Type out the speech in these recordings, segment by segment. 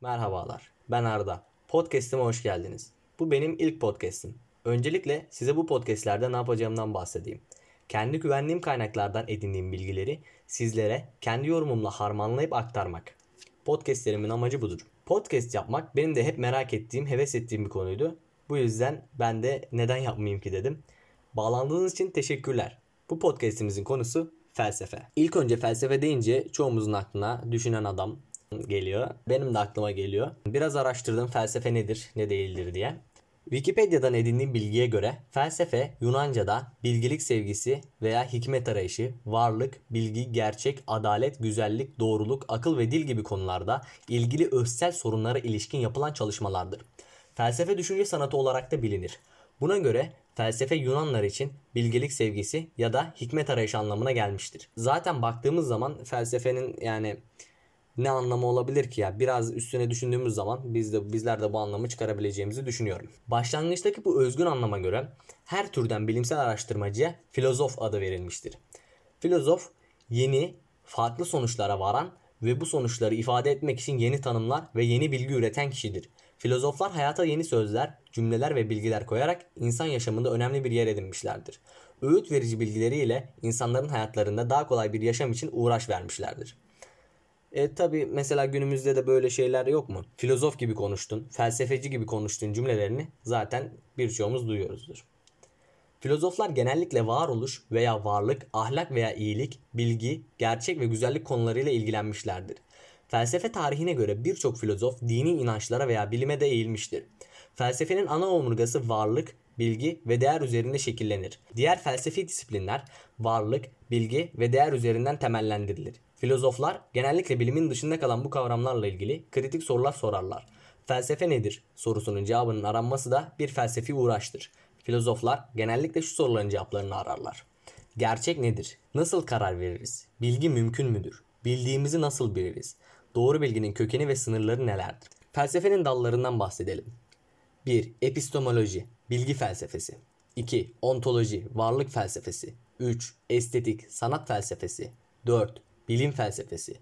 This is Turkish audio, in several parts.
Merhabalar, ben Arda. Podcast'ime hoş geldiniz. Bu benim ilk podcast'im. Öncelikle size bu podcast'lerde ne yapacağımdan bahsedeyim. Kendi güvendiğim kaynaklardan edindiğim bilgileri sizlere kendi yorumumla harmanlayıp aktarmak. Podcast'lerimin amacı budur. Podcast yapmak benim de hep merak ettiğim, heves ettiğim bir konuydu. Bu yüzden ben de neden yapmayayım ki dedim. Bağlandığınız için teşekkürler. Bu podcast'imizin konusu felsefe. İlk önce felsefe deyince çoğumuzun aklına düşünen adam geliyor. Benim de aklıma geliyor. Biraz araştırdım felsefe nedir, ne değildir diye. Wikipedia'dan edindiğim bilgiye göre felsefe Yunanca'da bilgilik sevgisi veya hikmet arayışı, varlık, bilgi, gerçek, adalet, güzellik, doğruluk, akıl ve dil gibi konularda ilgili özsel sorunlara ilişkin yapılan çalışmalardır. Felsefe düşünce sanatı olarak da bilinir. Buna göre felsefe Yunanlar için bilgelik sevgisi ya da hikmet arayışı anlamına gelmiştir. Zaten baktığımız zaman felsefenin yani ne anlamı olabilir ki ya? Biraz üstüne düşündüğümüz zaman biz de bizler de bu anlamı çıkarabileceğimizi düşünüyorum. Başlangıçtaki bu özgün anlama göre her türden bilimsel araştırmacıya filozof adı verilmiştir. Filozof yeni, farklı sonuçlara varan ve bu sonuçları ifade etmek için yeni tanımlar ve yeni bilgi üreten kişidir. Filozoflar hayata yeni sözler, cümleler ve bilgiler koyarak insan yaşamında önemli bir yer edinmişlerdir. Öğüt verici bilgileriyle insanların hayatlarında daha kolay bir yaşam için uğraş vermişlerdir. E tabi mesela günümüzde de böyle şeyler yok mu? Filozof gibi konuştun, felsefeci gibi konuştun cümlelerini zaten birçoğumuz duyuyoruzdur. Filozoflar genellikle varoluş veya varlık, ahlak veya iyilik, bilgi, gerçek ve güzellik konularıyla ilgilenmişlerdir. Felsefe tarihine göre birçok filozof dini inançlara veya bilime de eğilmiştir. Felsefenin ana omurgası varlık, bilgi ve değer üzerinde şekillenir. Diğer felsefi disiplinler varlık, bilgi ve değer üzerinden temellendirilir. Filozoflar genellikle bilimin dışında kalan bu kavramlarla ilgili kritik sorular sorarlar. Felsefe nedir sorusunun cevabının aranması da bir felsefi uğraştır. Filozoflar genellikle şu soruların cevaplarını ararlar. Gerçek nedir? Nasıl karar veririz? Bilgi mümkün müdür? Bildiğimizi nasıl biliriz? Doğru bilginin kökeni ve sınırları nelerdir? Felsefenin dallarından bahsedelim. 1. Epistemoloji, bilgi felsefesi. 2. Ontoloji, varlık felsefesi. 3. Estetik, sanat felsefesi. 4. Bilim felsefesi.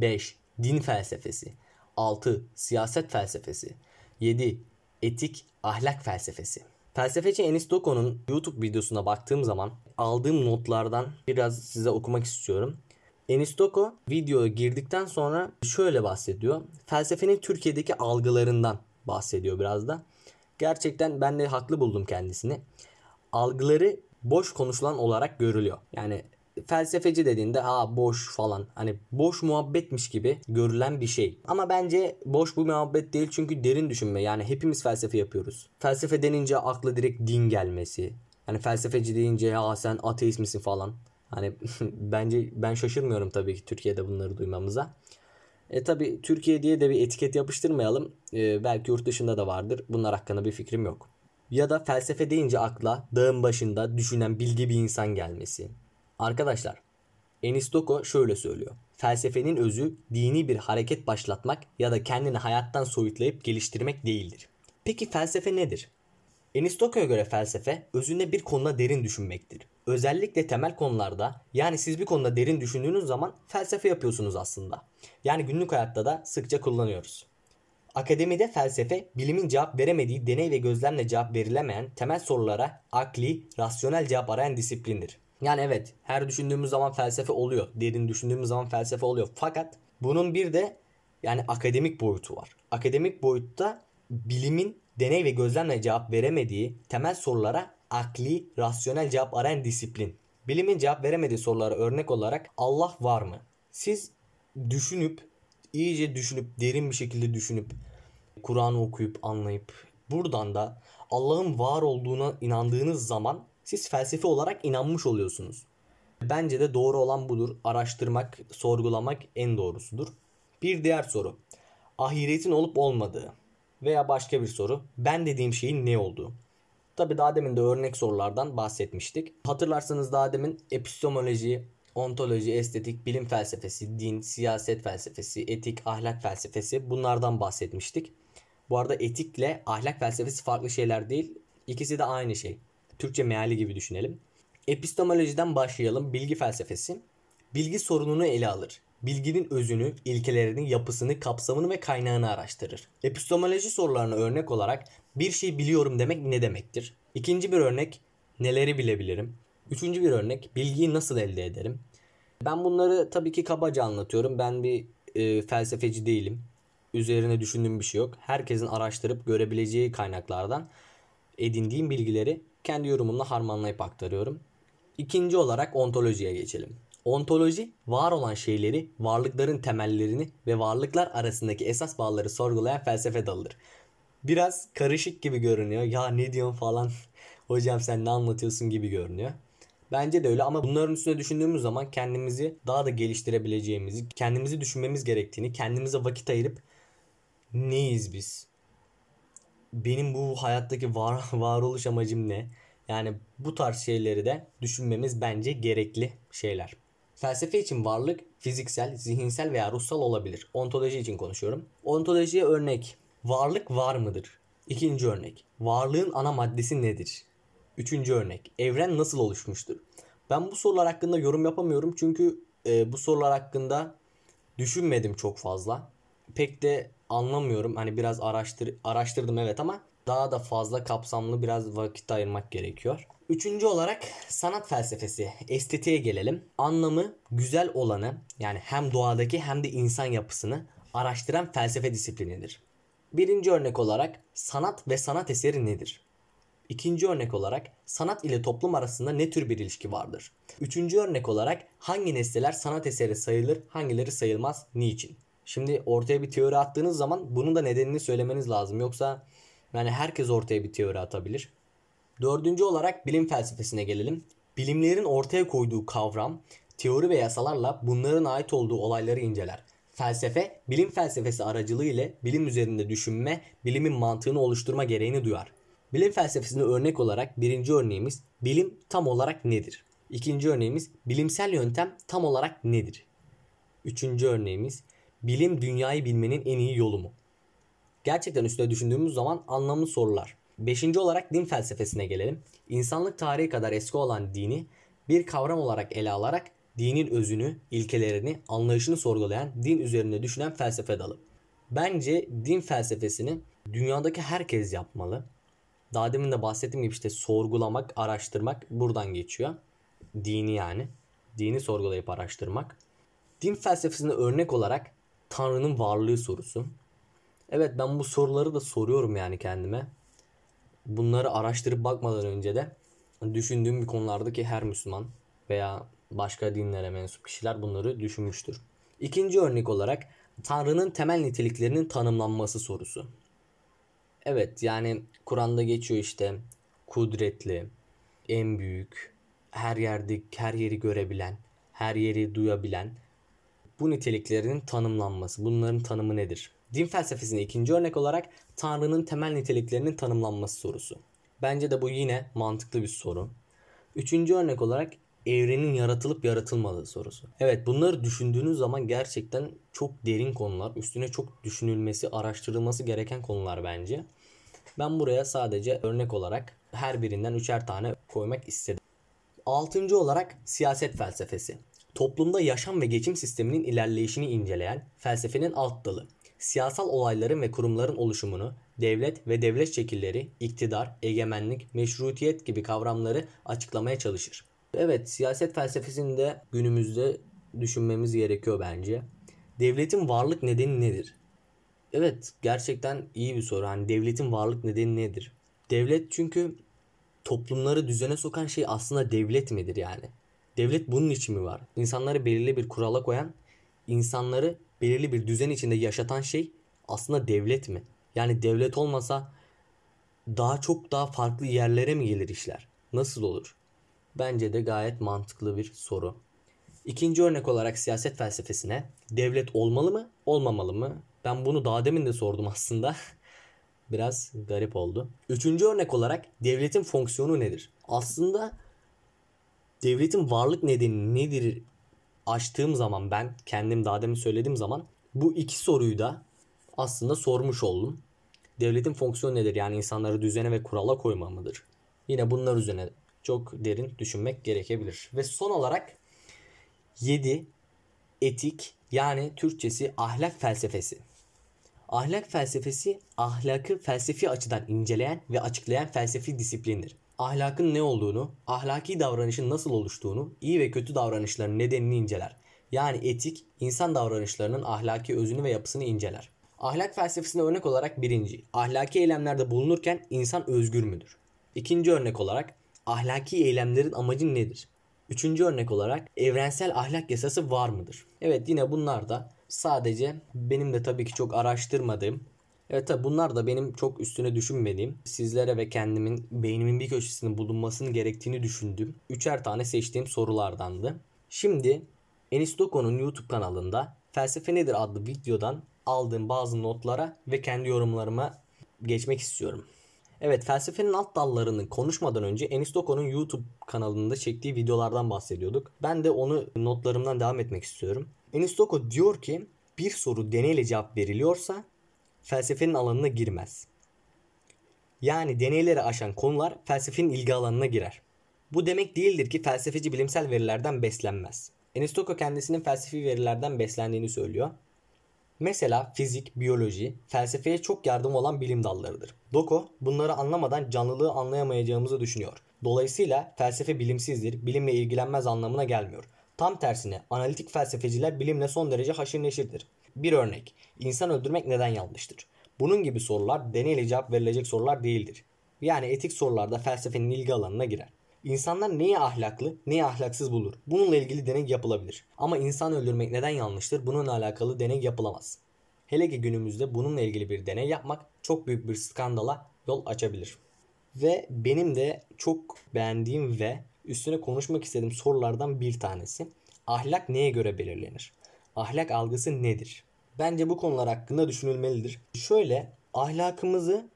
5. Din felsefesi. 6. Siyaset felsefesi. 7. Etik, ahlak felsefesi. Felsefeci Enis Doko'nun YouTube videosuna baktığım zaman aldığım notlardan biraz size okumak istiyorum. Enis Doko videoya girdikten sonra şöyle bahsediyor. Felsefenin Türkiye'deki algılarından bahsediyor biraz da. Gerçekten ben de haklı buldum kendisini. Algıları boş konuşulan olarak görülüyor. Yani felsefeci dediğinde ha boş falan hani boş muhabbetmiş gibi görülen bir şey. Ama bence boş bu muhabbet değil çünkü derin düşünme. Yani hepimiz felsefe yapıyoruz. Felsefe denince akla direkt din gelmesi. Yani felsefeci deyince ya sen ateist misin falan. Hani bence ben şaşırmıyorum tabii ki Türkiye'de bunları duymamıza. E tabi Türkiye diye de bir etiket yapıştırmayalım. E, belki yurt dışında da vardır. Bunlar hakkında bir fikrim yok. Ya da felsefe deyince akla dağın başında düşünen bilgi bir insan gelmesi. Arkadaşlar Enis Doko şöyle söylüyor. Felsefenin özü dini bir hareket başlatmak ya da kendini hayattan soyutlayıp geliştirmek değildir. Peki felsefe nedir? Enis Doko'ya göre felsefe özünde bir konuda derin düşünmektir. Özellikle temel konularda yani siz bir konuda derin düşündüğünüz zaman felsefe yapıyorsunuz aslında. Yani günlük hayatta da sıkça kullanıyoruz. Akademide felsefe, bilimin cevap veremediği deney ve gözlemle cevap verilemeyen temel sorulara akli, rasyonel cevap arayan disiplindir. Yani evet her düşündüğümüz zaman felsefe oluyor. Derin düşündüğümüz zaman felsefe oluyor. Fakat bunun bir de yani akademik boyutu var. Akademik boyutta bilimin deney ve gözlemle cevap veremediği temel sorulara akli, rasyonel cevap arayan disiplin. Bilimin cevap veremediği sorulara örnek olarak Allah var mı? Siz düşünüp, iyice düşünüp, derin bir şekilde düşünüp, Kur'an'ı okuyup, anlayıp, buradan da Allah'ın var olduğuna inandığınız zaman siz felsefe olarak inanmış oluyorsunuz. Bence de doğru olan budur. Araştırmak, sorgulamak en doğrusudur. Bir diğer soru. Ahiretin olup olmadığı veya başka bir soru. Ben dediğim şeyin ne olduğu. Tabi daha demin de örnek sorulardan bahsetmiştik. Hatırlarsanız daha demin epistemoloji, ontoloji, estetik, bilim felsefesi, din, siyaset felsefesi, etik, ahlak felsefesi bunlardan bahsetmiştik. Bu arada etikle ahlak felsefesi farklı şeyler değil. İkisi de aynı şey. Türkçe meali gibi düşünelim. Epistemolojiden başlayalım. Bilgi felsefesi. Bilgi sorununu ele alır. Bilginin özünü, ilkelerini, yapısını, kapsamını ve kaynağını araştırır. Epistemoloji sorularına örnek olarak bir şey biliyorum demek ne demektir? İkinci bir örnek neleri bilebilirim? Üçüncü bir örnek bilgiyi nasıl elde ederim? Ben bunları tabii ki kabaca anlatıyorum. Ben bir e, felsefeci değilim. Üzerine düşündüğüm bir şey yok. Herkesin araştırıp görebileceği kaynaklardan edindiğim bilgileri kendi yorumumla harmanlayıp aktarıyorum. İkinci olarak ontolojiye geçelim. Ontoloji var olan şeyleri, varlıkların temellerini ve varlıklar arasındaki esas bağları sorgulayan felsefe dalıdır. Biraz karışık gibi görünüyor. Ya ne diyorsun falan. Hocam sen ne anlatıyorsun gibi görünüyor. Bence de öyle ama bunların üstüne düşündüğümüz zaman kendimizi daha da geliştirebileceğimizi, kendimizi düşünmemiz gerektiğini, kendimize vakit ayırıp neyiz biz? Benim bu hayattaki var, varoluş amacım ne? Yani bu tarz şeyleri de düşünmemiz bence gerekli şeyler. Felsefe için varlık fiziksel, zihinsel veya ruhsal olabilir. Ontoloji için konuşuyorum. Ontolojiye örnek. Varlık var mıdır? İkinci örnek. Varlığın ana maddesi nedir? Üçüncü örnek. Evren nasıl oluşmuştur? Ben bu sorular hakkında yorum yapamıyorum çünkü e, bu sorular hakkında düşünmedim çok fazla. Pek de anlamıyorum. Hani biraz araştır araştırdım evet ama daha da fazla kapsamlı biraz vakit ayırmak gerekiyor. Üçüncü olarak sanat felsefesi, estetiğe gelelim. Anlamı güzel olanı yani hem doğadaki hem de insan yapısını araştıran felsefe disiplinidir. Birinci örnek olarak sanat ve sanat eseri nedir? İkinci örnek olarak sanat ile toplum arasında ne tür bir ilişki vardır? Üçüncü örnek olarak hangi nesneler sanat eseri sayılır, hangileri sayılmaz, niçin? Şimdi ortaya bir teori attığınız zaman bunun da nedenini söylemeniz lazım. Yoksa yani herkes ortaya bir teori atabilir. Dördüncü olarak bilim felsefesine gelelim. Bilimlerin ortaya koyduğu kavram, teori ve yasalarla bunların ait olduğu olayları inceler. Felsefe, bilim felsefesi aracılığı ile bilim üzerinde düşünme, bilimin mantığını oluşturma gereğini duyar. Bilim felsefesine örnek olarak birinci örneğimiz bilim tam olarak nedir? İkinci örneğimiz bilimsel yöntem tam olarak nedir? Üçüncü örneğimiz bilim dünyayı bilmenin en iyi yolu mu? Gerçekten üstüne düşündüğümüz zaman anlamlı sorular. Beşinci olarak din felsefesine gelelim. İnsanlık tarihi kadar eski olan dini bir kavram olarak ele alarak dinin özünü, ilkelerini, anlayışını sorgulayan, din üzerinde düşünen felsefe dalı. Bence din felsefesini dünyadaki herkes yapmalı. Daha demin de bahsettiğim gibi işte sorgulamak, araştırmak buradan geçiyor. Dini yani. Dini sorgulayıp araştırmak. Din felsefesine örnek olarak Tanrı'nın varlığı sorusu. Evet ben bu soruları da soruyorum yani kendime. Bunları araştırıp bakmadan önce de düşündüğüm bir konulardaki her Müslüman veya başka dinlere mensup kişiler bunları düşünmüştür. İkinci örnek olarak Tanrı'nın temel niteliklerinin tanımlanması sorusu. Evet yani Kur'an'da geçiyor işte kudretli, en büyük, her yerde her yeri görebilen, her yeri duyabilen bu niteliklerin tanımlanması. Bunların tanımı nedir? Din felsefesine ikinci örnek olarak Tanrı'nın temel niteliklerinin tanımlanması sorusu. Bence de bu yine mantıklı bir soru. Üçüncü örnek olarak evrenin yaratılıp yaratılmadığı sorusu. Evet bunları düşündüğünüz zaman gerçekten çok derin konular. Üstüne çok düşünülmesi, araştırılması gereken konular bence. Ben buraya sadece örnek olarak her birinden üçer tane koymak istedim. Altıncı olarak siyaset felsefesi. Toplumda yaşam ve geçim sisteminin ilerleyişini inceleyen felsefenin alt dalı. Siyasal olayların ve kurumların oluşumunu, devlet ve devlet şekilleri, iktidar, egemenlik, meşrutiyet gibi kavramları açıklamaya çalışır. Evet, siyaset felsefesinde günümüzde düşünmemiz gerekiyor bence. Devletin varlık nedeni nedir? Evet, gerçekten iyi bir soru. Hani devletin varlık nedeni nedir? Devlet çünkü toplumları düzene sokan şey aslında devlet midir yani? Devlet bunun için mi var? İnsanları belirli bir kurala koyan, insanları belirli bir düzen içinde yaşatan şey aslında devlet mi? Yani devlet olmasa daha çok daha farklı yerlere mi gelir işler? Nasıl olur? Bence de gayet mantıklı bir soru. İkinci örnek olarak siyaset felsefesine devlet olmalı mı, olmamalı mı? Ben bunu daha demin de sordum aslında. Biraz garip oldu. Üçüncü örnek olarak devletin fonksiyonu nedir? Aslında devletin varlık nedeni nedir açtığım zaman ben kendim daha demin söylediğim zaman bu iki soruyu da aslında sormuş oldum. Devletin fonksiyonu nedir? Yani insanları düzene ve kurala koyma mıdır? Yine bunlar üzerine çok derin düşünmek gerekebilir. Ve son olarak 7 etik yani Türkçesi ahlak felsefesi. Ahlak felsefesi ahlakı felsefi açıdan inceleyen ve açıklayan felsefi disiplindir. Ahlakın ne olduğunu, ahlaki davranışın nasıl oluştuğunu, iyi ve kötü davranışların nedenini inceler. Yani etik, insan davranışlarının ahlaki özünü ve yapısını inceler. Ahlak felsefesine örnek olarak birinci, ahlaki eylemlerde bulunurken insan özgür müdür? İkinci örnek olarak ahlaki eylemlerin amacı nedir? Üçüncü örnek olarak evrensel ahlak yasası var mıdır? Evet yine bunlar da sadece benim de tabii ki çok araştırmadığım Evet tabi bunlar da benim çok üstüne düşünmediğim, sizlere ve kendimin beynimin bir köşesinde bulunmasının gerektiğini düşündüğüm üçer tane seçtiğim sorulardandı. Şimdi Enis Doko'nun YouTube kanalında Felsefe Nedir adlı videodan aldığım bazı notlara ve kendi yorumlarıma geçmek istiyorum. Evet felsefenin alt dallarını konuşmadan önce Enis Doko'nun YouTube kanalında çektiği videolardan bahsediyorduk. Ben de onu notlarımdan devam etmek istiyorum. Enis Doko diyor ki bir soru deneyle cevap veriliyorsa felsefenin alanına girmez. Yani deneyleri aşan konular felsefenin ilgi alanına girer. Bu demek değildir ki felsefeci bilimsel verilerden beslenmez. Enis Toko kendisinin felsefi verilerden beslendiğini söylüyor. Mesela fizik, biyoloji, felsefeye çok yardım olan bilim dallarıdır. Doko bunları anlamadan canlılığı anlayamayacağımızı düşünüyor. Dolayısıyla felsefe bilimsizdir, bilimle ilgilenmez anlamına gelmiyor. Tam tersine analitik felsefeciler bilimle son derece haşır neşirdir. Bir örnek, insan öldürmek neden yanlıştır? Bunun gibi sorular deneyle cevap verilecek sorular değildir. Yani etik sorularda felsefenin ilgi alanına girer. İnsanlar neyi ahlaklı, neyi ahlaksız bulur? Bununla ilgili deney yapılabilir. Ama insan öldürmek neden yanlıştır? Bununla alakalı deney yapılamaz. Hele ki günümüzde bununla ilgili bir deney yapmak çok büyük bir skandala yol açabilir. Ve benim de çok beğendiğim ve üstüne konuşmak istediğim sorulardan bir tanesi. Ahlak neye göre belirlenir? Ahlak algısı nedir? Bence bu konular hakkında düşünülmelidir. Şöyle ahlakımızı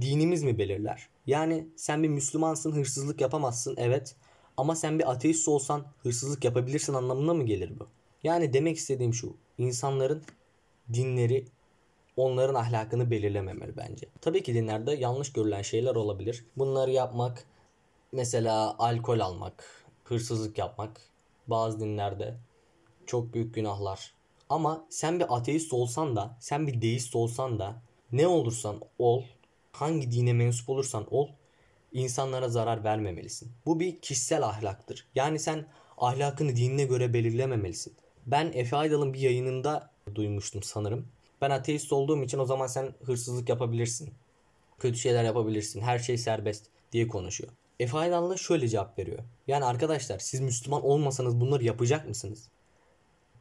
dinimiz mi belirler? Yani sen bir Müslümansın hırsızlık yapamazsın evet. Ama sen bir ateist olsan hırsızlık yapabilirsin anlamına mı gelir bu? Yani demek istediğim şu. insanların dinleri onların ahlakını belirlememeli bence. Tabii ki dinlerde yanlış görülen şeyler olabilir. Bunları yapmak mesela alkol almak, hırsızlık yapmak bazı dinlerde çok büyük günahlar. Ama sen bir ateist olsan da, sen bir deist olsan da ne olursan ol, hangi dine mensup olursan ol, insanlara zarar vermemelisin. Bu bir kişisel ahlaktır. Yani sen ahlakını dinine göre belirlememelisin. Ben Efe Aydal'ın bir yayınında duymuştum sanırım. Ben ateist olduğum için o zaman sen hırsızlık yapabilirsin. Kötü şeyler yapabilirsin. Her şey serbest diye konuşuyor. Efe Aydal şöyle cevap veriyor. Yani arkadaşlar siz Müslüman olmasanız bunları yapacak mısınız?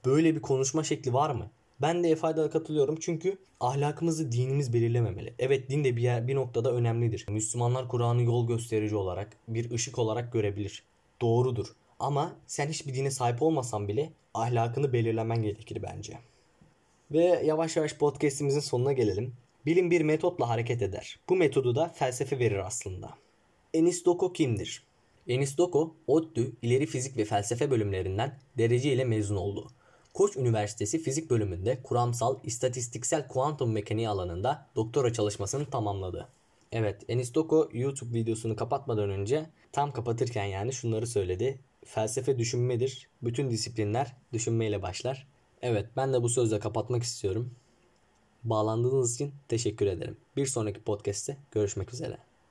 Böyle bir konuşma şekli var mı? Ben de Efe katılıyorum çünkü ahlakımızı dinimiz belirlememeli. Evet din de bir, yer, bir noktada önemlidir. Müslümanlar Kur'an'ı yol gösterici olarak, bir ışık olarak görebilir. Doğrudur. Ama sen hiçbir dine sahip olmasan bile ahlakını belirlemen gerekir bence. Ve yavaş yavaş podcastimizin sonuna gelelim. Bilim bir metotla hareket eder. Bu metodu da felsefe verir aslında. Enis Doko kimdir? Enis Doko, ODTÜ İleri Fizik ve Felsefe bölümlerinden derece ile mezun oldu. Koç Üniversitesi Fizik bölümünde kuramsal, istatistiksel kuantum mekaniği alanında doktora çalışmasını tamamladı. Evet, Enis Doko YouTube videosunu kapatmadan önce tam kapatırken yani şunları söyledi. Felsefe düşünmedir. Bütün disiplinler düşünmeyle başlar. Evet, ben de bu sözle kapatmak istiyorum. Bağlandığınız için teşekkür ederim. Bir sonraki podcast'te görüşmek üzere.